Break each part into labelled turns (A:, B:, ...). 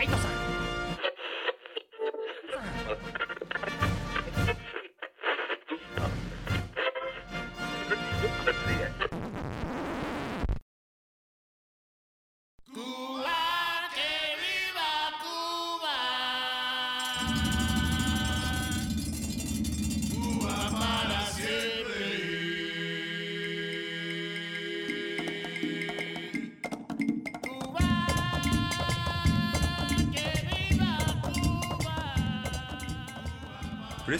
A: ライトさ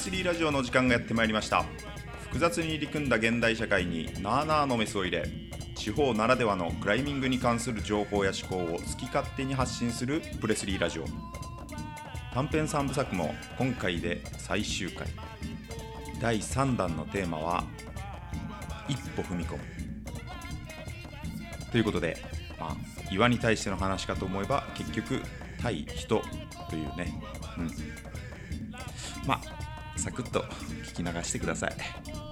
B: プレスリーラジオの時間がやってまいりました。複雑に入り組んだ現代社会になあなあのメスを入れ地方ならではのクライミングに関する情報や思考を好き勝手に発信するプレスリーラジオ。短編3部作も今回で最終回。第3弾のテーマは一歩踏み込む。ということで、まあ、岩に対しての話かと思えば結局対人というね、うん、まあサクッと聞き流してください。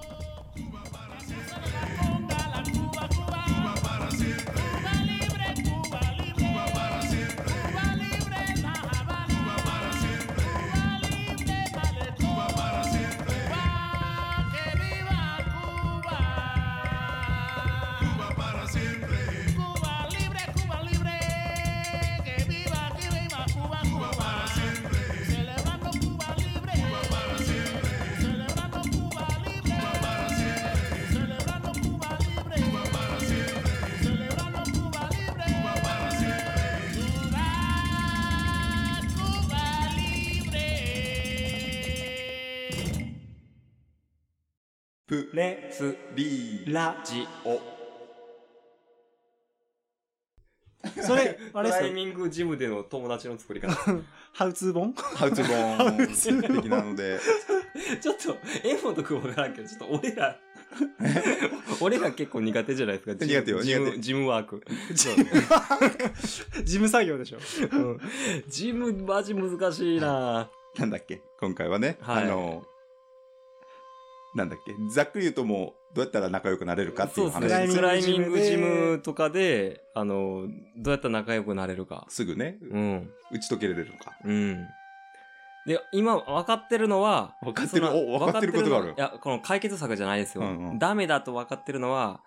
C: ラ
B: ジオ。
C: それ、あれ
D: クライミングジムでの友達の作り方。
C: ハウツー本？
B: ハウツボン的なので。
D: ちょっと、エモとくわからんけど、ちょっと俺ら、俺ら結構苦手じゃないですか。ジム
B: 苦手よ
D: ジム
B: 苦手。
D: ジムワーク。
C: 事務作業でしょ。
D: うん。ジムマジ難しいな。
B: なんだっけ今回はね、
D: はい。
B: あのなんだっけ？ざっくり言うともうどうやったら仲良くなれるかっていう話
D: そうですね。
C: ク
D: クライ
C: ライミング
D: ジ
C: ジム
D: ムとかで、あの、どうやったら仲良くなれるか。
B: すぐね、
D: うん。
B: 打ち解けれるのか
D: うん。で、今分かってるのは、
B: 分かってる
D: その
B: お分かってることがある
D: いや、この解決策じゃないですよ。
B: うんうん
D: ダメだと分かってるのは、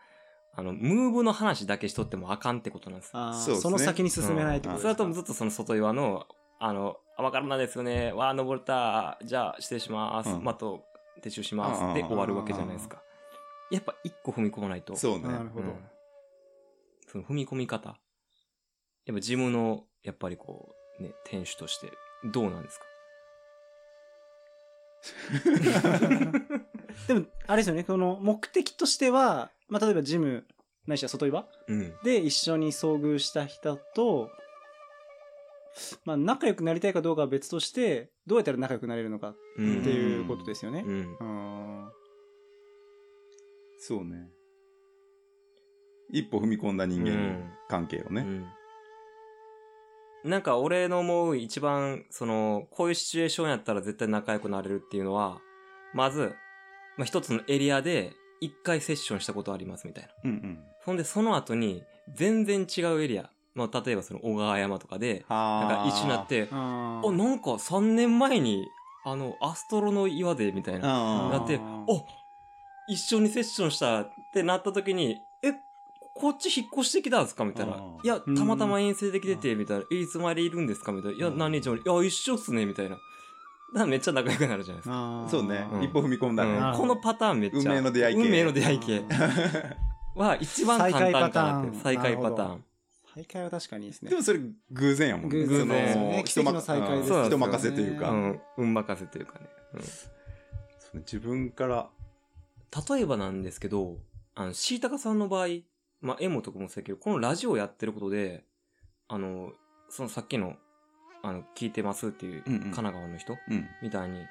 D: あの、ムーブの話だけしとってもあかんってことなんです。
C: あー
B: そね
C: その先に進めないって
D: うん
C: ことですか？
D: それともずっとその外岩の、あの、あわからないですよね。わあ、登れた。じゃあ、失礼します。
B: うん
D: まと、撤収します。
B: うん
D: で、終わるわけじゃないですか。やっぱ一個踏み込まないと。
B: そうね
C: なるほど
D: うんその踏み込み方。やっぱジムの、やっぱりこう、ね、店主として、どうなんですか？
C: でも、あれですよね、この目的としては、まあ、例えばジム、ないしは外岩
D: うん。
C: で一緒に遭遇した人と、まあ、仲良くなりたいかどうかは別として、どうやったら仲良くなれるのかっ
D: うん
C: ていうことですよね
D: う。ん。
C: うん。
B: そうね一歩踏み込んだ人間関係をね、
D: うん。なんか俺の思う一番、その、こういうシチュエーションやったら絶対仲良くなれるっていうのは、まず、まあ、一つのエリアで一回セッションしたことありますみたいな。
B: うんうん
D: そんでその後に全然違うエリア、まあ、例えばその小川山とかで、なんか一緒になって、
C: あ
D: あ、なんか3年前に、あの、アストロの岩で、みたいな。
B: あ
D: なって、
C: あ
D: あ、一緒にセッションしたってなった時に、え、こっち引っ越してきたんですかみたいないや、たまたま遠征できてて、みたいな。え、いつまでいるんですかみたいな。いや、
B: うん
D: 何日も。いや、一緒っすね、みたいな。めっちゃ仲良くなるじゃないですか。
B: そうね、
D: うん
B: 一歩踏み込んだね、
D: うんこのパターンめっちゃ。
B: 運命の出会い系
D: 運命の出会い系 は一番簡単かなって。再
C: 再会パターン
D: 会パターン。
C: 再会は確かにいいですね
B: で。もそれ偶然やもん
C: 偶
D: 然ですよ
C: ね奇跡の再会です
B: うん人任せというか、
D: うん。運任せというかね。うん
B: 自分から
D: 例えばなんですけど、あの、シータカさんの場合、まあ、エモとかもそうやけど、このラジオやってることで、あの、そのさっきの、あの、聞いてますっていう、
B: うんうん
D: 神奈川の人
B: うん
D: みたいに、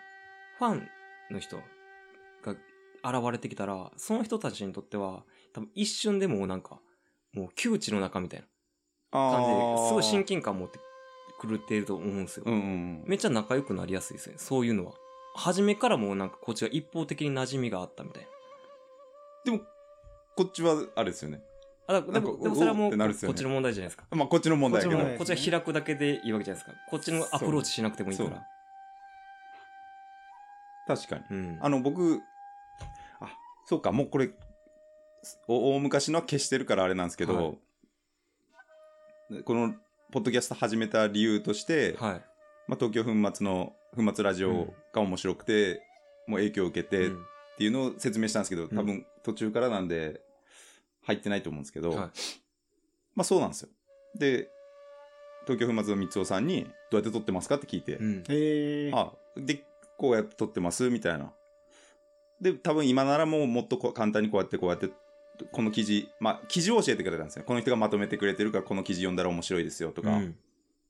D: ファンの人が現れてきたら、その人たちにとっては、多分一瞬でもうなんか、もう窮地の中みたいな感じで、すごい親近感持ってくるっていると思うんですよ。
B: うんうん
D: めっちゃ仲良くなりやすいですね。そういうのは。初めからもうなんかこっちが一方的に馴染みがあったみたいな。
B: でもこっちはあれですよね
D: あだでもでもそれはもう
B: ね
D: こっちの問題じゃないですか。
B: まあこっちの問題やけど
C: こっち
D: は開くだけでいいわけじゃないですか。こっちのアプローチしなくてもいいから。
B: 確かに
D: うん。
B: あの僕あそうかもうこれお大昔のは消してるからあれなんですけど、このポッドキャスト始めた理由として、
D: はい。
B: まあ、東京粉末の粉末ラジオが面白くて、もう影響を受けてっ
D: うん
B: ていうのを説明したんですけど、多分途中からなんで入ってないと思うんですけど、
D: はい
B: まあそうなんですよ。で、東京粉末の三尾さんにどうやって撮ってますかって聞いて、
D: うん。
C: へえ。
B: あ、で、こうやって撮ってますみたいな。で、多分今ならもうもっとこう簡単にこうやってこうやって、この記事、まあ記事を教えてくれたんですよ。この人がまとめてくれてるからこの記事読んだら面白いですよとか。
D: うん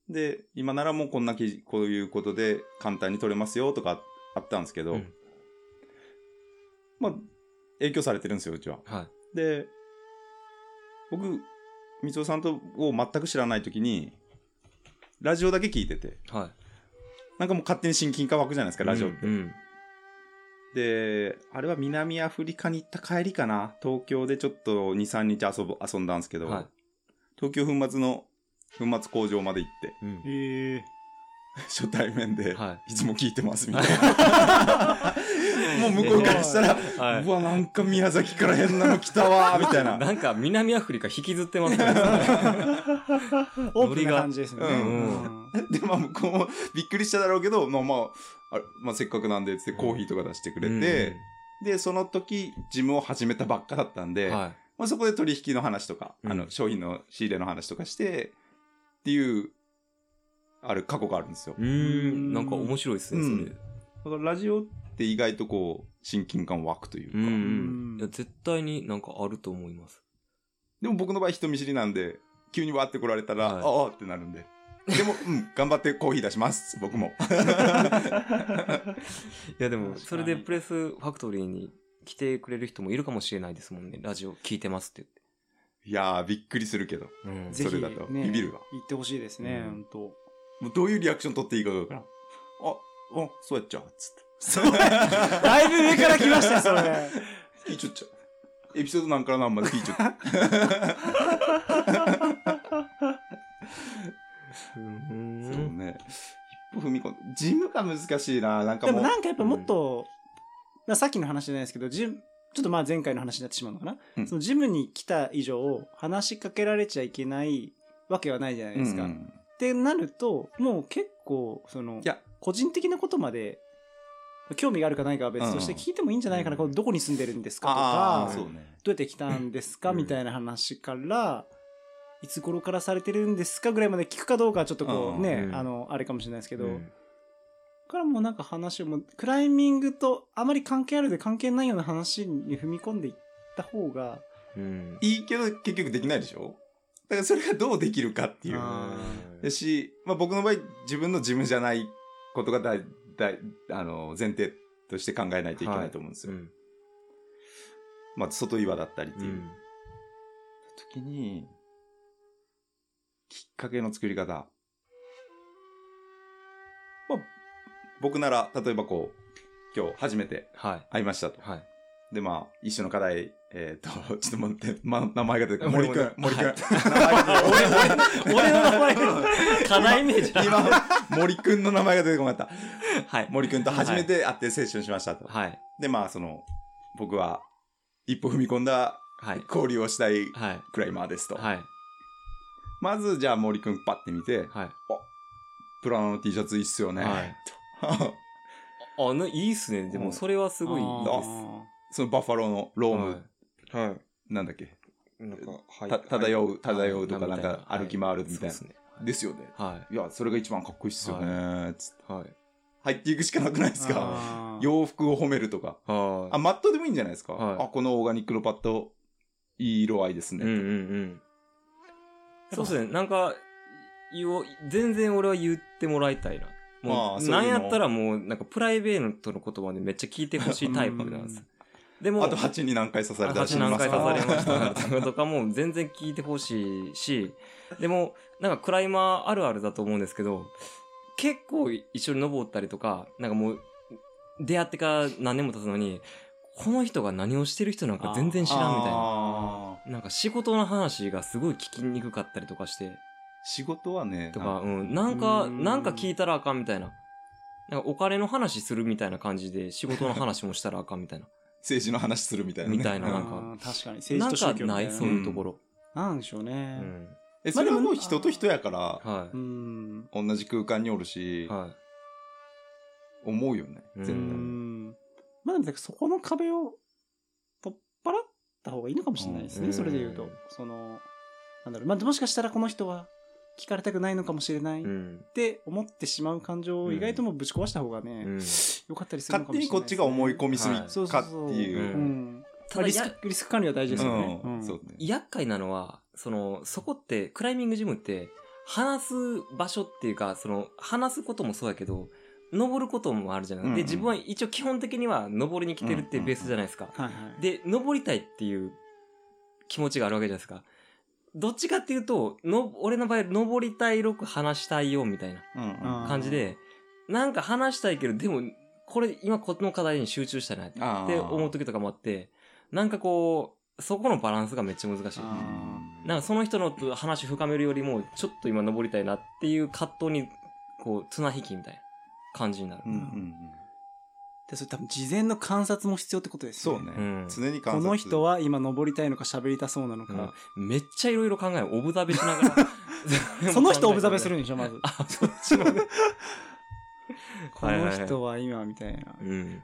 B: で、今ならもうこんな記事、こういうことで簡単に取れますよとかあったんですけど、
D: うん
B: まあ、影響されてるんですよ、うちは。
D: はい。
B: で、僕、三尾さんとを全く知らないときに、ラジオだけ聞いてて、
D: はい。
B: なんかもう勝手に親近感湧くじゃないですか、ラジオって。
D: うん。
B: で、あれは南アフリカに行った帰りかな。東京でちょっと2、3日遊ぶ遊んだんですけど、
D: はい。
B: 東京粉末の粉末工場まで行って、
D: うん
C: へえ。
B: 初対面で、、
D: はい
B: つも聞いてますみたいな。もう向こうからしたら、
D: はいう
B: わ、なんか宮崎から変なの来たわ、みたいな。
D: なんか南アフリカ引きずってますね。
C: オープンな感じですね。
B: うんで、まあ向こうもびっくりしただろうけど、まあまあ、あれまあせっかくなんで、つってコーヒーとか出してくれて、で、その時、ジムを始めたばっかだったんで、
D: うんは
B: まあ、そこで取引の話とか、
D: うん
B: あの商品の仕入れの話とかしてっていうある過去があるんですよ
D: い。う。ーん。なんか面白いですね、それ。
B: だからラジオって意外とこう親近感湧くというか、
D: うん。いや、絶対になんかあると思います。
B: でも僕の場合人見知りなんで急にわーって来られたら、
D: はい
B: ああってなるんで でも、うん、頑張ってコーヒー出します。僕も。
D: いや、でも、それでプレスファクトリーに来てくれる人もいるかもしれないですもんね。ラジオ聞いてますって
B: いやーびっくりするけど。
D: うん。
C: ぜひ
B: それだと。
C: ね
B: ビビるわ。
C: 言ってほしいですね、
D: うん。
C: 本当。
B: もうどういうリアクション取っていいかがわからんああそうやっちゃうつって。
C: だいぶ上から来ましたよ、それ。
B: 聞いちゃっちゃうエピソード何から何まで聞いちゃった
D: うん
B: そうね。一歩踏み込んで、ジムが難しいな。なんか
C: で
B: も
C: なんかやっぱもっと、まあさっきの話じゃないですけど、ジム、ちょっとまあ前回の話になってしまうのかな、
B: うん。
C: そのジムに来た以上、話しかけられちゃいけないわけはないじゃないですか。っ
B: うん。
C: てなると、もう結構、その
B: い、や、
C: 個人的なことまで、興味があるかないかは別として
B: うん。
C: 聞いてもいいんじゃないかな、こうどこに住んでるんですかとか、
B: ね。
C: どうやって来たんですか、
D: うん
C: みたいな話から、いつ頃からされてるんですかぐらいまで聞くかどうかはちょっとこう
B: うん
C: ね、
D: うん
C: あの、あれかもしれないですけど、
D: うん
C: からもうなんか話をもうクライミングとあまり関係あるで関係ないような話に踏み込んでいった方が、
D: うん。
B: いいけど結局できないでしょ？だからそれがどうできるかっていう。
C: あ
B: だし、まあ僕の場合、自分の自分じゃないことが大、大、あの、前提として考えないといけないと思うんですよ。
D: うん。
B: まあ外岩だったりっていう。
D: うん。
B: 時に、きっかけの作り方。まあ、僕なら、例えばこう、今日初めて
D: はい。
B: 会いましたと。
D: はい。
B: で、まあ、一緒の課題、えっ、と、ちょっと待って、ま、名前が出て。森くん
D: 森く、ん
B: 森くん。
D: はい
B: 名前が出てこない
D: 俺の名前が、課題名じゃん。
B: 今、森くんの名前が出てこなかった。
D: はい。
B: 森くんと初めて会ってセッションしましたと。
D: はい。
B: で、まあ、その、僕は、一歩踏み込んだ
D: はい。
B: 交流をしたい
D: はい。
B: クライマーですと。
D: はい。
B: まず、じゃあ森くんパッて見て、
D: はい。
B: プラノの T シャツいいっすよね。
D: はい
B: と
D: あ、ね、いいっすね。でも、それはすごいいい
C: あ
D: で
C: ー
B: そのバッファローのローム、
D: はい。はい。
B: なんだっけ、
D: なんか、はい
B: た漂う、漂うとかなんか歩き回るみたいな。
D: そうですね。
B: ですよね。
D: はい
B: や、それが一番かっこいいっすよね。つって
D: い。はい。
B: 入っていくしかなくないですか？
C: あー
B: 洋服を褒めるとか。
D: はい。
B: あ、マットでもいいんじゃないですか、
D: はい
B: あ、このオーガニックのパッド、いい色合いですね。
D: うんうんうん。そうですね。なんか、全然俺は言ってもらいたいな。
B: ま
D: もう、なんやったらもう、なんかプライベートの言葉でめっちゃ聞いてほしいタイプなんです。でも、
B: あと8に何回刺されたら死
D: 8
B: にます
D: 何回刺されま
B: か
D: したとかも全然聞いてほしいし、でも、なんかクライマーあるあるだと思うんですけど、結構一緒に登ったりとか、なんかもう、出会ってから何年も経つのに、この人が何をしてる人なんか全然知らんみたいな。
B: あ
D: なんか仕事の話がすごい聞きにくかったりとかして、
B: 仕事はね、
D: とか、
B: なん
D: うん、なんか、
C: うん
D: なんか聞いたらあかんみたいな。なんかお金の話するみたいな感じで仕事の話もしたらあかんみたいな。
B: 政治の話するみたいな、ね。
D: みたいななんか
C: うん確かに
D: な
C: 政
D: んか
C: 治と宗教みた
D: ないいそういうところ。
C: なんでしょう
D: う
C: ね。
D: ん。
B: え、それはもう人と人やから、
D: は
C: う
D: い。
C: ん。
B: 同じ空間におるし、
D: は
B: 思うよね。
D: い。
C: う
B: 絶対。
C: ん。まあでもそこの壁を取っ払った方がいいのかもしれないですね。
D: うん
C: それで言うと。その、なんだろう。まあもしかしたらこの人は聞かれたくないのかもしれないっ
D: うん。
C: て思ってしまう感情を意外ともうぶち壊した方がね、
D: うん。
C: よかったりするの
B: 勝手にこっちが思い込みすぎか
C: うそう
B: っていうう。
C: う
B: うん
C: ん。まあ、リスク、リスク管理は大事ですよね。うん
B: そうね。
D: 厄介なのは、その、そこって、クライミングジムって、話す場所っていうか、その、話すこともそうやけど、登ることもあるじゃない、
B: うんうん。
D: で、自分は一応基本的には登りに来てるっていうベースじゃないですか。で、登りたいっていう気持ちがあるわけじゃないですか。どっちかっていうと、の、俺の場合、登りたい6話したいよ、みたいな感じで、なんか話したいけど、でも、これ、今この課題に集中したいなって思う時とかもあって、なんかこう、そこのバランスがめっちゃ難しい。
C: あ
D: なんかその人の話深めるよりも、ちょっと今登りたいなっていう葛藤に、こう、綱引きみたいな感じになる。
B: うんうんうん
C: で、それ多分事前の観察も必要ってことですよ
B: そうね。
D: うん
B: 常に観察
C: この人は今登りたいのか喋りたそうなのか。
D: うんめっちゃいろいろ考える。オブザベしながら。
C: その人オブザベするんでしょ、まず。
D: あ、そっちのね。
C: この人は今みたいな。
D: うん。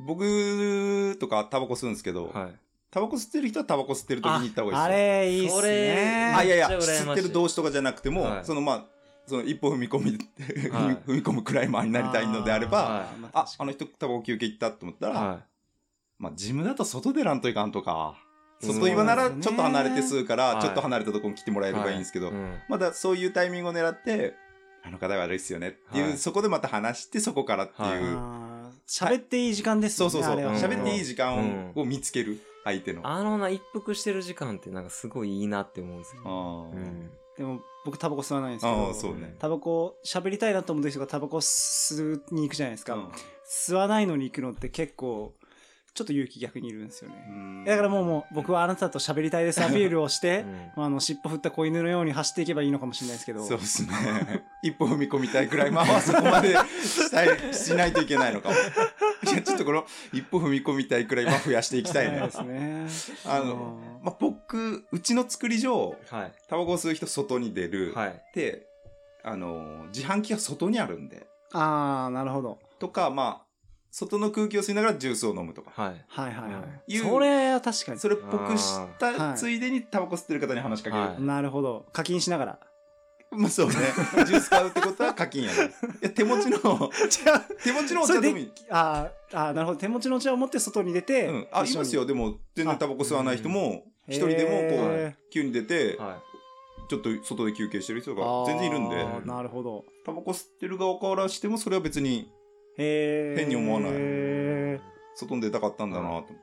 B: 僕とかタバコ吸うんですけど、
D: はい。
B: タバコ吸ってる人はタバコ吸ってる時に行った方がいい
C: あ
B: ですよ。
C: れ、いいっす
D: それ
C: ね。
B: あ、いやいや、
D: めっちゃ羨ましい
B: 吸ってる同士とかじゃなくても、
D: はい
B: そのまあ、その一歩踏み込み、
D: はい。
B: 踏み込むクライマーになりたいのであれば、
D: はい。
B: あ、あの人タバコ休憩行ったと思ったら、
D: は
B: まあ、ジムだと外出らんといかんとか、
D: うん。
B: 外岩ならちょっと離れて吸うから、
D: はい
B: ちょっと離れたところに来てもらえ
D: い。
B: ればいいんですけど、
D: うん。
B: まだそういうタイミングを狙って、あの方悪いっすよねっていう、
D: はい。
B: そこでまた話して、そこからっていう、
C: 喋っていい時間ですよね。
B: そうそうそう、喋っていい時間
D: うん
B: を見つける、相手の。
D: あのな、一服してる時間ってなんかすごいいいなって思うんですよ。うん。
C: でも僕タバコ吸わないんですけ
B: あそうね。
C: タバコ喋りたいなと思ってる人がタバコ吸いに行くじゃないですか。
B: うん
C: 吸わないのに行くのって結構、ちょっと勇気逆にいるんですよね。
B: うん
C: だからもうもう僕はあなたと喋りたいですアピールをして、
D: うん
C: まあ、あの尻尾振った子犬のように走っていけばいいのかもしれないですけど。
B: そうですね。一歩踏み込みたいくらい、まあまあそこまでしたい、しないといけないのかも。ちょっとこの一歩踏み込みたいくらい、まあ増やしていきたいね
C: で。すね。
B: あの、まあ僕、うちの作り上、
D: はい。
B: タバコを吸う人外に出る。
D: はい。
B: で、あの、自販機が外にあるんで。
C: ああ、なるほど。
B: とか、まあ、外の空気を吸いながらジュースを飲むとか。
D: はい。
C: はいはいはい。それは確かに。
B: それっぽくした
C: はい
B: ついでにタバコ吸ってる方に話しかける。
D: はい
C: なるほど。課金しながら。
B: まあそうね。ジュース買うってことは課金やね。いや、手持ちの、手持ちのお茶でもいい。、
C: あーあー、なるほど。手持ちのお茶を持って外に出て、
B: うん。あ、いますよ。でも、全然タバコ吸わない人も、一人でもこ
C: へ
B: う、急に出て、
D: は
B: ちょっと外で休憩してる人
C: あ
B: が
C: ー
B: 全然いるんで、
C: なるほど。
B: タバコ吸ってる側からしても、それは別に
C: へえ。
B: 変に思わない
C: へ
B: 外に出たかったんだなと。
D: い。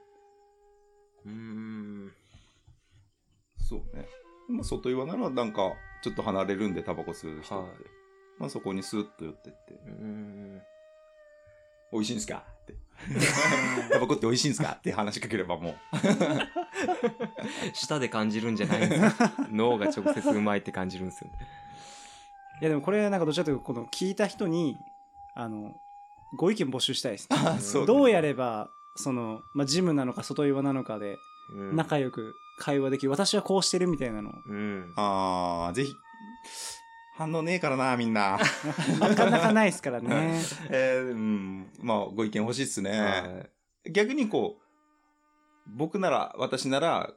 D: うーん。
B: そうね。まあ、外岩ならなんか、ちょっと離れるんでタバコ吸う人って。
D: はい
B: まあそこにスーッと寄ってって。美味しいんすか？って。タバコって美味しいんすか？って話しかければもう。
D: 舌で感じるんじゃないんですよ。脳が直接うまいって感じるんですよね。
C: いやでもこれなんかどちらかというと、この聞いた人に、あの、ご意見募集したいですね。
B: う
C: どうやれば、その、まあ、ジムなのか外岩なのかで、
D: うん
C: 仲良く会話できる。私はこうしてるみたいなの。
D: うん。
B: あー、ぜひ。反応ねえからな、みんな。
C: なかなかないですからね。
B: えー、うん。まあ、ご意見欲しいっすね。
D: はい
B: 逆にこう、僕なら、私なら、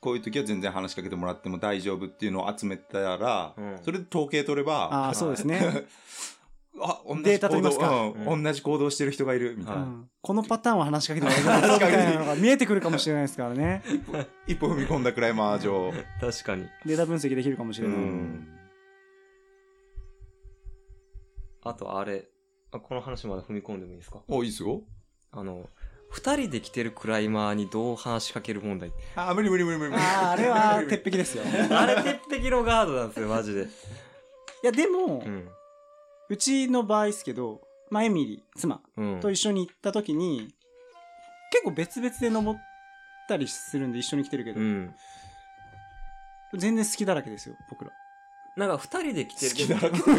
B: こういう時は全然話しかけてもらっても大丈夫っていうのを集めたら、
D: うん
B: それで統計取れば、
C: ああ、そうですね。
B: あ、同じ
C: データ取りますか
B: うん
D: うん
B: 同じ行動してる人がいる、みたいうな。
C: んこのパターンは話しかけてもらえないみたいなのが見えてくるかもしれないですからね。
B: 一歩踏み込んだクライマー上。
D: 確かに。
C: データ分析できるかもしれ
B: う
C: ない。
B: ん。
D: あとあれ、あこの話まだ踏み込んでもいいですか？
B: お、いいっすよ。
D: あの、二人で来てるクライマーにどう話しかける問題。
B: あー、無理無理無理無理無理。
C: ああ、あれは鉄壁ですよ。い
D: あれ鉄壁のガードなんですよ、マジで。
C: や、でも、
D: うん。
C: うちの場合ですけど、まあ、エミリー、妻
D: うん。
C: と一緒に行った時に、結構別々で登ったりするんで一緒に来てるけど、
D: うん。
C: 全然好きだらけですよ、僕ら。
D: なんか二人で来て
B: 好きだらけと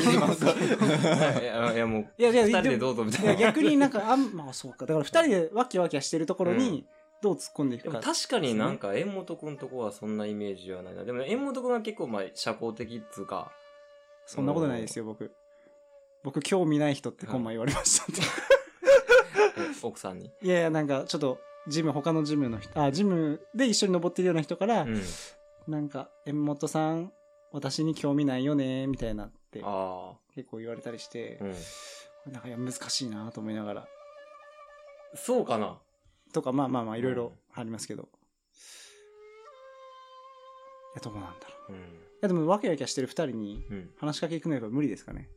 B: い
D: やいやもう
C: いやいや
D: 二人でどうぞみたい
C: いや
D: な
C: 逆になんか、あん、まあそうか。だから二人でワキワキしてるところに、どう突っ込んでいくか。
D: 確かになんか縁本くんとこはそんなイメージはないなでもね縁本くんは結構まあ社交的っつうか
C: そんなことないですよ、僕。僕、興味ない人ってコンマ言われましたって。
D: え奥さんに
C: いやいや、なんか、ちょっと、ジム、他のジムの人、あ、ジムで一緒に登ってるような人から、
D: うん
C: なんか、縁本さん、私に興味ないよね、みたいなって、
D: あ
C: 結構言われたりして
D: あ、うん
C: なんか、いや、難しいなと思いながら。
D: そうかな
C: とか、まあまあまあ、いろいろありますけど。いや、どうなんだろう。
D: うん
C: いや、でも、ワキワキしてる二人に
D: うん
C: 話しかけ行くのやっぱ無理ですかね。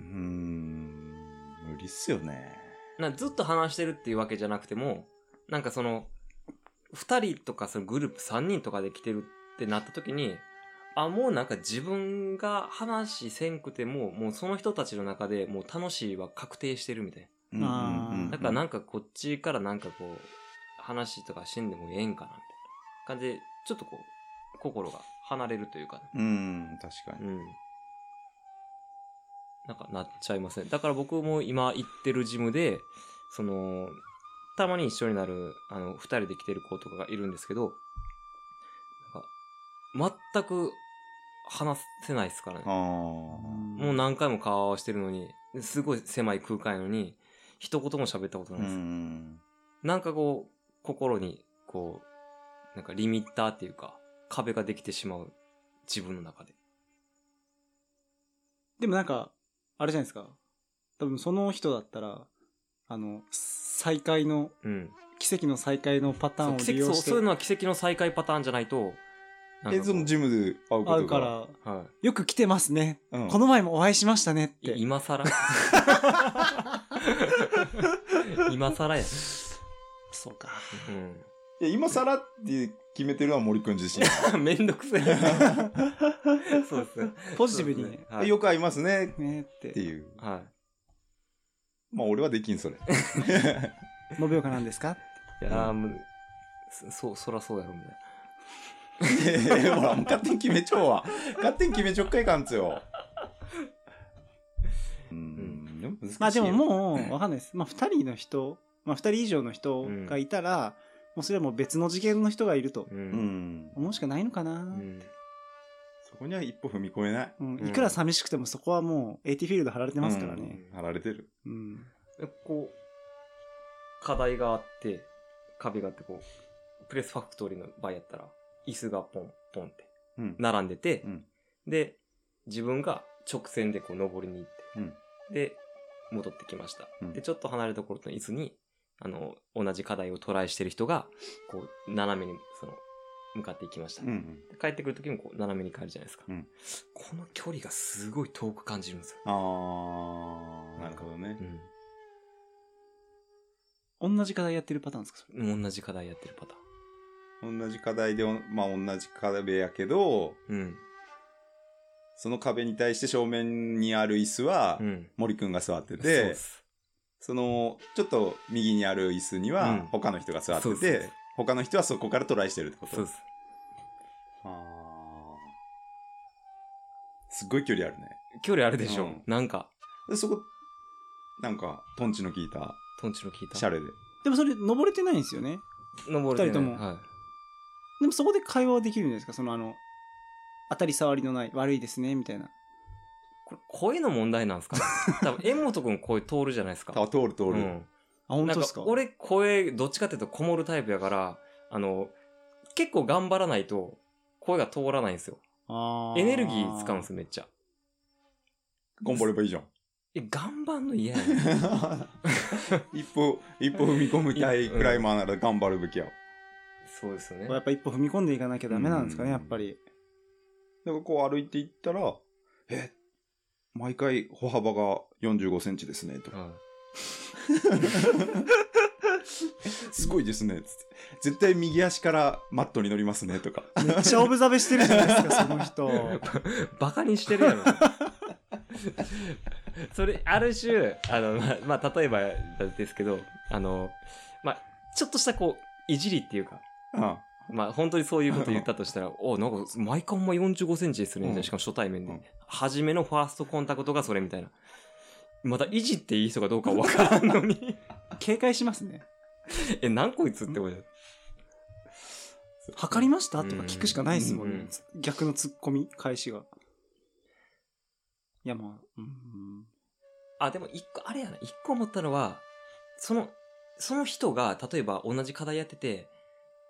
B: うーん無理っすよね。
D: なずっと話してるっていうわけじゃなくてもなんかその2人とかそのグループ3人とかで来てるってなった時にあもうなんか自分が話せんくてももうその人たちの中でもう楽しいは確定してるみたい
B: うんうんうん。
D: だからなんかこっちからなんかこう話とかしてんでもええんかなみたいな感じでちょっとこう心が離れるというかね。
B: うん確かに。
D: うん。なんかなっちゃいますね。だから僕も今行ってるジムで、その、たまに一緒になる、あの、二人で来てる子とかがいるんですけど、なんか、全く話せないですからねもう何回も顔合わせてるのに、すごい狭い空間やのに、一言も喋ったことな
B: う
D: いです。
B: ん
D: なんかこう、心に、こう、なんかリミッターっていうか、壁ができてしまう。自分の中で。
C: でもなんか、あれじゃないですか。多分その人だったら、あの、再会の、
D: うん。
C: 奇跡の再会のパターンを
D: そう奇跡
C: 利用して
D: そうそういうのは奇跡の再会パターンじゃないと、なんかこう
B: えそのジムで会うことが
C: 会うから、
D: は
C: よく来てますね。
B: うん
C: この前もお会いしましたねっ
D: い、
C: て。
D: い今更 今更や。
C: そうか。
B: いや今更って決めてるのは森くん自身
D: うん。めんどくせえ。そうですね。
C: ポジティブにね。
D: はい、
B: よく会いますね
C: ねって
B: って。いう
D: は
B: まあ俺はできんそれ
C: 延岡なんですか？
D: い。いやう、そそう、そらそうやろ、みたい
B: ほらもう勝手に決めちゃうわ勝手に決めちょっかいかんつようん難しいよ
C: まあでももう、わかんないです。まあ二人の人、まあ二人以上の人がいたら、もうそれはもう別の次元の人がいると
D: う。
B: うんん
C: 思うしかないのかな。
D: うん。
B: そこには一歩踏み込めない
C: うん
D: うん
C: いくら寂しくてもそこはもう AT フィールド貼られてますからね。
B: うん貼られてる
C: うん。
D: でこう、課題があって、壁があって、こう、プレスファクトリーの場合やったら、椅子がポン、ポンって
B: うん
D: 並んでて、
B: うん
D: で、自分が直線でこう登りに行って、
B: うん
D: で、戻ってきました。
B: うん
D: で、ちょっと離れたところの椅子に、あの、同じ課題をトライしてる人が、こう、斜めに、その、向かっていきました。
B: うん
D: で帰ってくるときもこう、斜めに帰るじゃないですか。
B: うん
D: この距離がすごい遠く感じるんですよ。
B: ああなるほどね
C: 同じ課題やってるパターンですか？それ
D: うん。同じ課題やってるパター
B: 同じ課題でまあ同じ壁やけど
D: ン。うん。
B: その壁に対して正面にある椅子は
D: うん。
B: 森くんが座って
D: そう
B: て。そのちょっと右にある椅子に
D: うん。
B: は他の人が座って
D: そうそうそう。
B: て他の人はそこからトライしてるってこと？
D: そうです。
B: あ。ーすっごい距離あるね。
D: 距離あるでしょ、
B: うん。
D: なんか、
B: でそこなんかトンチの効いた。
D: トンチの効いた。
B: シャレで。
C: でもそれ登れてないんですよね。
D: 登れてない。
C: 二人とも。
D: はい。
C: でもそこで会話はできるんじゃないですか？そのあの、当たり障りのない、悪いですね、みたいな。
D: これ、声の問題なんですかね？多分、縁本くん声通るじゃないですか。
B: あ通る通る、
D: うん。
C: あ、本当ですか？
D: 俺、声、どっちかっていうとこもるタイプやから、あの、結構頑張らないと、声が通らないんですよ。エネルギー使うんですよ、めっちゃ。
B: 頑張ればいいじゃん
D: え、頑張んの嫌やね
B: 一歩一歩踏み込みたいクライマーなら頑張るべきや
D: そうですよね
C: や。っぱ一歩踏み込んでいかなきゃダメなんですかね、
B: うん
C: やっぱり。
B: だからこう歩いていったらえ毎回歩幅が45センチですねと。か
D: はい
B: すごいですねつって。絶対右足からマットに乗りますねとか。
C: めっちゃオブザベしてるじゃないですか、その人。
D: バカにしてるやろ。それ、ある種、あの、まあ、まあ、例えばですけど、あの、まあ、ちょっとしたこう、いじりっていうか、
B: あ
D: まあ本当にそういうこと言ったとしたら、おなんか毎回お前45センチでするね、
B: うん
D: しかも初対面で。
B: うん
D: 初めのファーストコンタクトがそれみたいな。まだいじっていい人かどうかわからんのに。
C: 警戒しますね。
D: え、何こいつって思うよ。
C: 測りました？とか聞くしかないですもんね
D: うん。
C: 逆のツッコミ、返しが。いや、まあ、うん。
D: あ、でも一個、あれやな、一個思ったのは、その、その人が、例えば同じ課題やってて、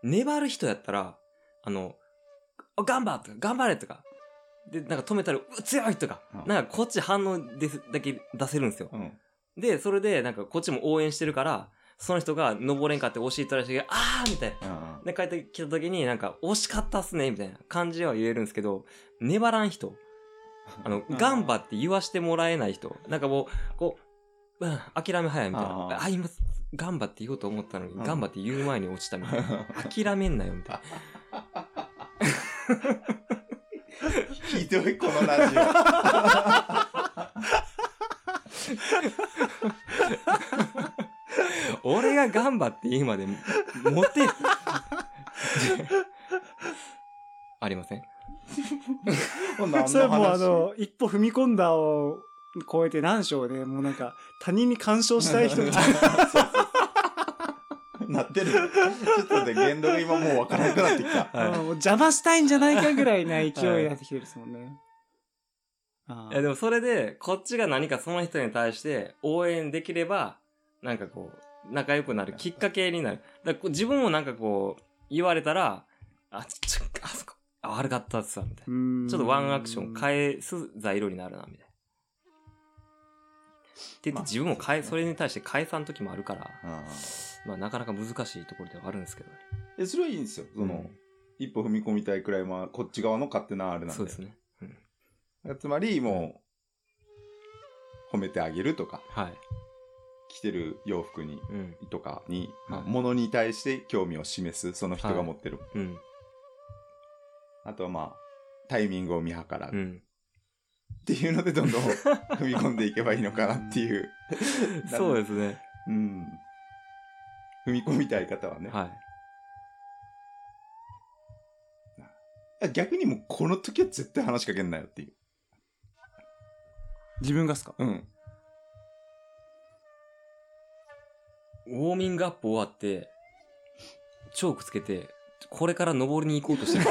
D: 粘る人やったら、あの、あ頑張とか、頑張れとか、で、なんか止めたら、う強いとか、
B: うん
D: なんかこっち反応ですだけ出せるんですよ。
B: うん。
D: で、それで、なんかこっちも応援してるから、その人が登れんかって教えたらしいけど、あーみたいな。
B: うん
D: で、帰ってきた時になんか、惜しかったっすねみたいな感じは言えるんですけど、粘らん人。あの、
C: うん
D: 頑張って言わしてもらえない人。なんかもう、こう、うん、諦め早いみたいな。
B: あー
D: あ今、頑張って言おうと思ったのに、
B: うん
D: 頑張って言う前に落ちたみたいな。諦めんなよ、みたいな。
B: ひどい、このラジオ。
D: 俺が頑張って言うまで、モテ、ありません？
C: それはもうあの、一歩踏み込んだを超えて何章で、もうなんか、他人に干渉したい人みたい
B: なってる。ちょっとで言動が今もうわからなくなってきた。
D: はい
C: な。もう邪魔したいんじゃないかぐらいな勢いになってきてるですもんね。あ
D: いやでもそれで、こっちが何かその人に対して応援できれば、なんかこう、仲良くなるきっかけになる。だ自分もなんかこう、言われたら、あ、ちょ、あそこ、あ、悪かったっすわ、みたいな。ちょっとワンアクション変えす材料になるな、みたいな。って言って自分も変え、それに対して返さん時もあるから、まあなかなか難しいところではあるんですけどね。
B: え、それはいいんですよ。その、
D: うん
B: 一歩踏み込みたいくらいは、こっち側の勝手なあれなんで。
D: そうですね。うん。
B: つまり、もう、褒めてあげるとか、
D: はい。
B: 着てる洋服に、
D: うん。
B: とかに、まあ、
D: はい
B: 物に対して興味を示す、その人が持ってる。
D: うん。
B: あとはまあ、タイミングを見計らう。っ
D: うん。
B: ていうので、どんどん踏み込んでいけばいいのかなっていう。
D: そうですね。
B: うん。踏み込みたい方はね。
D: はい。
B: 逆にもうこの時は絶対話しかけんなよっていう。
C: 自分がっすか？
B: うん。
D: ウォーミングアップ終わって、チョークつけて、これから登りに行こうとしてる。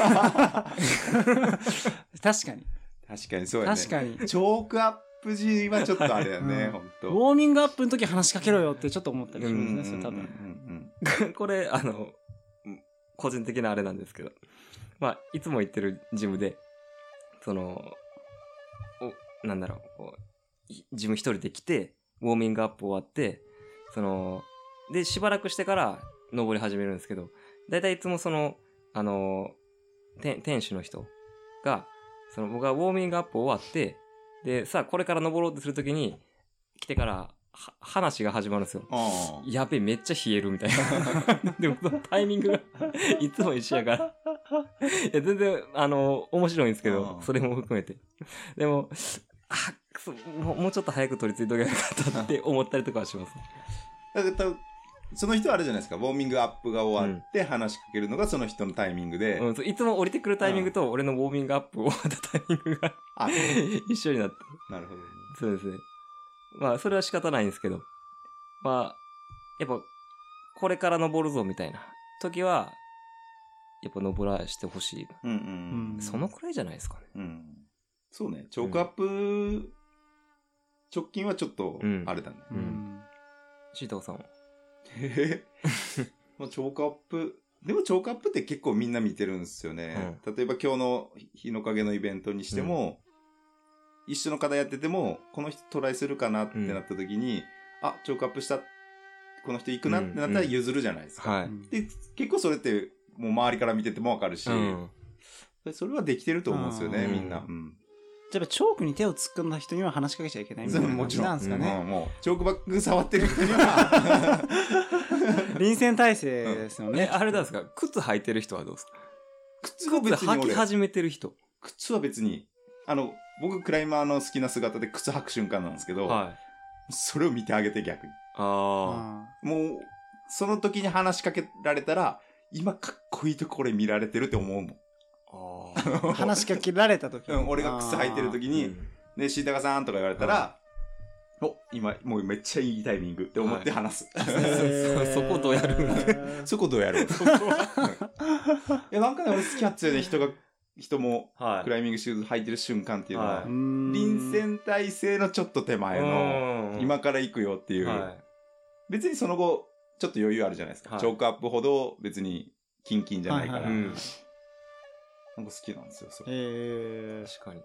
C: 確かに。
B: 確かにそうやね。
C: 確かに。
B: チョークアップ時はちょっとあれやね、
C: うん
B: ほん
C: ウ
B: と。
C: ォーミングアップの時話しかけろよってちょっと思ったりし
B: うん
C: ますね、それ多
B: うん
C: 分。
B: う ん
D: これ、あの、個人的なあれなんですけど、まあ、いつも行ってるジムで、その、お、なんだろう、こう、いジム一人で来て、ウォーミングアップ終わって、その、で、しばらくしてから登り始めるんですけど、だいたいいつもその、あの、店店主の人が、その僕がウォーミングアップ終わって、で、さあこれから登ろうとするときに、来てから、は話が始まるんですよ。
B: あ
D: やべえ、めっちゃ冷えるみたいな。でも、そのタイミングが いつも一緒やから。いや、全然、あの、面白いんですけど
B: う、ん
D: それも含めて。でも、あ、くそもうちょっと早く取り付いとけばよかったって思ったりとかはします。
B: あ。だから多分その人はあれじゃないですか、ウォーミングアップが終わって話しかけるのがその人のタイミングで、
D: うん、そういつも降りてくるタイミングと、俺のウォーミングアップ終わったタイミングが
B: あ、
D: 一緒になって。
B: なるほどね。
D: そうですね。まあ、それは仕方ないんですけど。まあ、やっぱ、これから登るぞみたいな時は、やっぱ登らしてほしい。
B: うんうん
C: うん
D: そのくらいじゃないですかね。
B: うん。そうね、チョークアップ、直近はちょっと
D: うん、
B: あれだね。
D: う
C: うんん。
D: シータさんは？
B: へ へもうチョークアップ、でもチョークアップって結構みんな見てるんですよね。例えば今日の日の影のイベントにしても、一緒の課題やってても、この人トライするかなってなった時に、あ、チョークアップした、この人行くなってなったら譲るじゃないですか。
D: はい。
B: で、結構それって、もう周りから見ててもわかるし、
D: うん。
B: それはできてると思うんですよね、
D: うん
B: みんな。うん。
C: じゃあ、チョークに手を突っ込んだ人には話しかけちゃいけないみたいな感じ
B: もちろん。
C: なんですかね。
B: うんもう、チョークバッグ触ってる人には、
C: 臨戦態勢ですよ
D: え、
C: ね。
D: あれなんですか？靴履いてる人はどうですか？
B: 靴は
D: 靴
B: 別に俺、
D: 履き始めてる人。
B: 靴は別に、あの、僕、クライマーの好きな姿で靴履く瞬間なんですけど、
D: はい。
B: それを見てあげて逆に。
D: あ
C: あ
B: もう、その時に話しかけられたら、今かっこいいとこれ見られてるって思うもん。
D: あ
C: 話しかけられた時。
B: うん、俺が靴履いてる時
D: ー。
B: に、で、新高さんとか言われたら、お、今、もうめっちゃいいタイミングって思って話す。
C: あー。
D: そそこどうやるん
B: そこどうやるそこは。いや、なんかね、俺好きやっつよね、人が、人も
D: はい。
B: クライミングシューズ履いてる瞬間っていうのは、
D: はい。
B: 臨戦態勢のちょっと手前の、
D: うん。
B: 今から行くよっていう、
D: は
B: 別にその後、ちょっと余裕あるじゃないですか。
D: はい。
B: チョークアップほど別にキンキンじゃないから。
D: い。
C: は
D: うん。
B: なんか好きなんですよ、それ。
C: え
D: 確かに。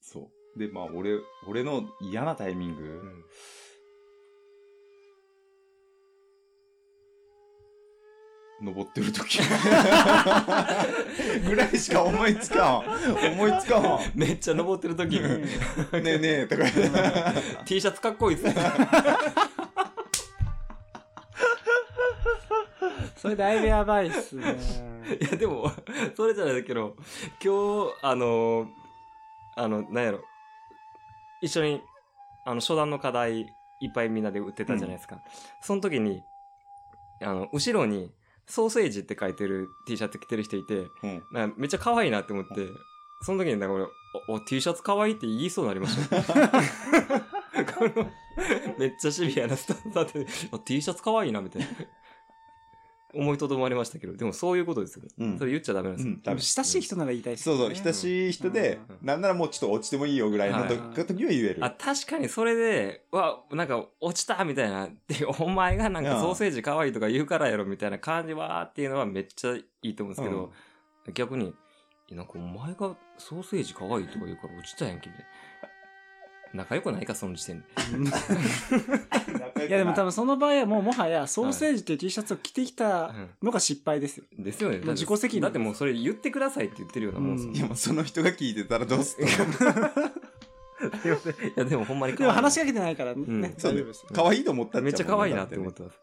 B: そう。で、まあ、俺、俺の嫌なタイミング、
D: うん
B: 登ってる時ぐらいしか思いつかん。思いつかんわ。
D: めっちゃ登ってる時に、
B: ねえねえ、とか。
D: T シャツかっこいいっすね。
C: それだいぶやばいっすね。
D: いや、でも、それじゃないけど、今日、あの、あの、なんやろ、一緒に、あの、初段の課題、いっぱいみんなで売ってたじゃないですか。その時に、あの、後ろに、ソーセージって書いてる T シャツ着てる人いて、
B: うん。
D: めっちゃ可愛いなって思って、その時になんか俺、お、お T シャツ可愛いって言いそうになりました。めっちゃシビアなスタンスで、あ T シャツ可愛いな、みたいな。思いとどまりましたけど、でもそういうことですよね。
B: うん
D: それ言っちゃダメなんですよ。
B: うんダメ
C: 親しい人なら言いたいっすよね。
B: そうそう、親しい人で、
D: うん
B: なんならもうちょっと落ちてもいいよぐらいの時,、
C: はい
B: 時は言える。
D: あ、確かにそれで、わ、なんか落ちたみたいな、で、お前がなんかソーセージ可愛いとか言うからやろみたいな感じはっていうのはめっちゃいいと思うんですけど、逆に、えなんかお前がソーセージ可愛いとか言うから落ちたやんけ、みたいな。仲良くないか、その時点で。
C: いやでも多分その場合はもうもはやソーセージっていう T シャツを着てきた
D: うん
C: のが失敗ですよ。
D: ですよね。
C: 自己責任
D: だってもうそれ言ってくださいって言ってるようなもんです
B: いやもうその人が聞いてたらどうする
D: いや、でもほんまに
C: でも話しかけてないからね、
D: うん
C: 大
B: そう
C: です。
B: 可愛いと思った
D: めっちゃ可愛いなって思
B: っ
D: ってます。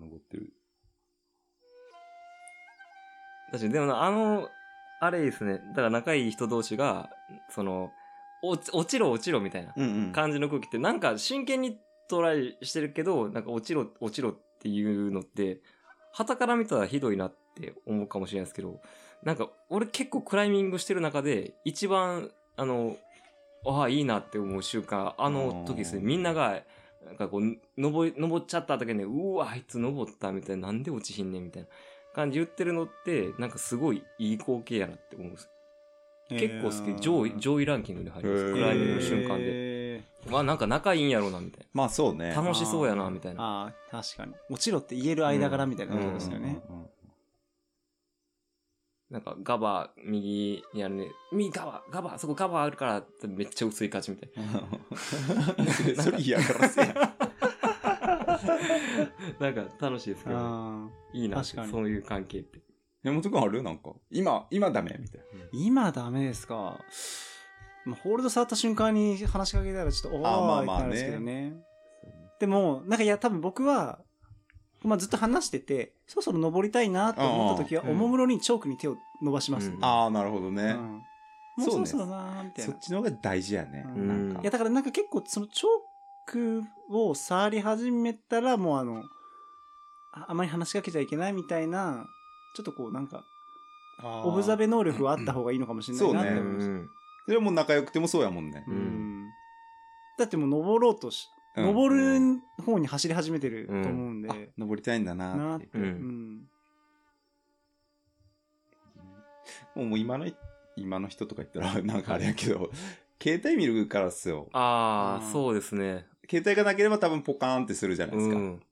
B: 登ってる。
D: 確かに、でもなあの、あれですね。だから仲いい人同士が、その、落ちろ落ちろみたいな。感じの空気って、なんか真剣にトライしてるけど、なんか落ちろ落ちろっていうのって、旗から見たらひどいなって思うかもしれないですけど、なんか俺結構クライミングしてる中で、一番、あの、ああ、いいなって思う瞬間、あの時ですね、みんなが、なんかこう、登り、登っちゃった時に、うわ、あいつ登ったみたいな、なんで落ちひんねんみたいな感じ言ってるのって、なんかすごいいい光景やなって思うんです。結構好き。上位、上位ランキングに入ります。クライミングの瞬間で。
C: で。
D: わ、なんか仲いいんやろうな、みたい
B: まあそうね。
D: な。楽しそうやな、みたいな。
C: ああ、確かに。落ちろって言える間柄みたいなことですよね。
D: なんか、ガバ、右にあるね。右ガバ、ガバ、そこガバあるからめっちゃ薄い勝ちみたい
B: うん。それ嫌がらせやん。
D: な。なんか楽しいですけど、
C: ああ
D: いいなそういう関係って。
B: 山本君ある？なんか。今、今ダメ？みたい
C: 今ダメですか。まあ、ホールド触った瞬間に話しかけたらちょっと、お
B: あーまあ
C: ーいってなるんですけどね。でも、なんかいや、多分僕は、まあ、ずっと話してて、そろそろ登りたいなと思った時は、
D: うん
C: おもむろにチョークに手を伸ばします。
D: うん
B: な。ああ、なるほどね。
C: うんもうそろそろなーみたいな
B: そっ。ちの方が大事やね。
C: うん
B: なんか
C: いや、だからなんか結構、そのチョークを触り始めたら、もうあの、ああまり話しかけちゃいけないみたいな、ちょっとこうなんか、オブザベ能力はあった方がいいのかもしれないなって
B: そうね
C: 思いました。
D: ん。
B: それはもう仲良くてもそうやもんね。
C: だってもう登ろうとし、
B: うん
C: 登る方に走り始めてると思うんで、
B: あ、登りたいんだなっ。
C: て。
B: もうもう今の、今の人とか言ったら なんかあれやけど、携帯見るからっすよ。
D: ああ、
C: うん
D: そうですね。
B: 携帯がなければ多分ポカーンってするじゃないですか。
D: うん。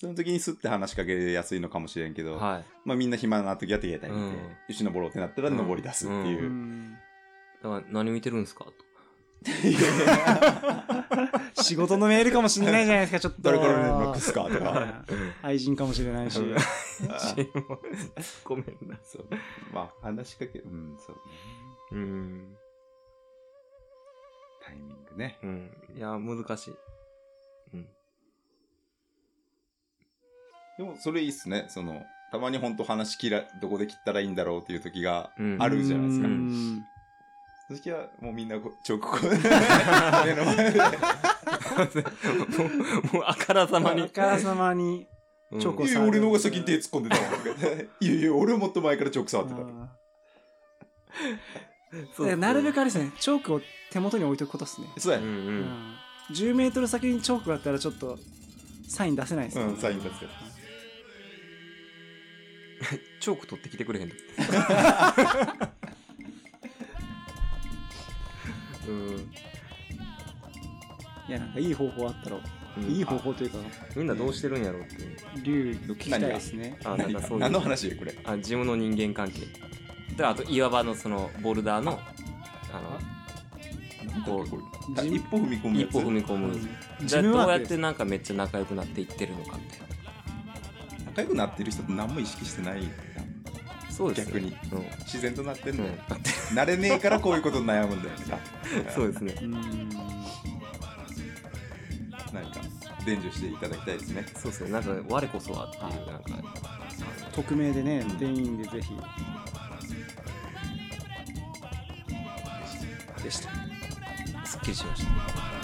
B: その時にスッて話しかけやすいのかもしれんけど、
D: はい。
B: まあみんな暇な時は携帯見て、
D: うん
B: よし登ろうってなったら登り出すっていうう。
C: ん
D: だから何見てるんですか？と。
C: 仕事のメールかもしれないじゃないですか、ちょっと。
B: 誰から連絡すかとか。
C: 愛人かもしれないし。
D: ごめんな。
B: そう。まあ話しかけ、うん、そうね。
D: うん。
B: タイミングね。
D: うん。いや、難しい。うん。
B: でもそれいいっすね。その、たまに本当話切ら、どこで切ったらいいんだろうっていう時が
D: うん
B: あるじゃないですか。
C: うん
B: その時はもうみんなこうチョークこう目の前で
D: もう、もうあからさまに
C: あ。からさまに。チョコ
B: いや俺の方が先に手突っ込んでたわ いやいや俺はもっと前からチョーク触ってた
C: あ
D: そうそう
C: ーなるべくあれですね、チョークを手元に置いとくことですね。
B: そうやね
D: うんう。
C: うんん10メートル先にチョークがあったらちょっとサイン出せないですね。
B: うん、サイン出すから。
D: チョーク取ってきてくれへんの？うん
C: いや、なんかいい方法あったら、
D: うん
C: いい方法というか、
D: みんなどうしてるんやろうっていう。
C: 竜聞きたいですね。
D: あ、なんかそういう。
B: 何の話よ、これ？
D: あ、自分の人間関係。で、あと岩場のそのボルダーの、あこ
B: こ
D: う
B: れあ一歩踏み込む。
D: 一歩踏み込む。じゃあどうやってなんかめっちゃ仲良くなっていってるのかみたい
B: 仲良くなってる人って何も意識してない。
D: な。そうですね
B: 逆に。
D: うん。
B: 自然となってん
D: うん
B: だよ。慣れねえからこういうことに悩むんだよね。
D: そうですね。
B: 何か伝授していただきたいですね。
D: そうですね。なんか、我こそはっていう、なんか、
C: 匿名でね
B: うん、
C: 全員でぜひ。でした。
D: すっきりしました。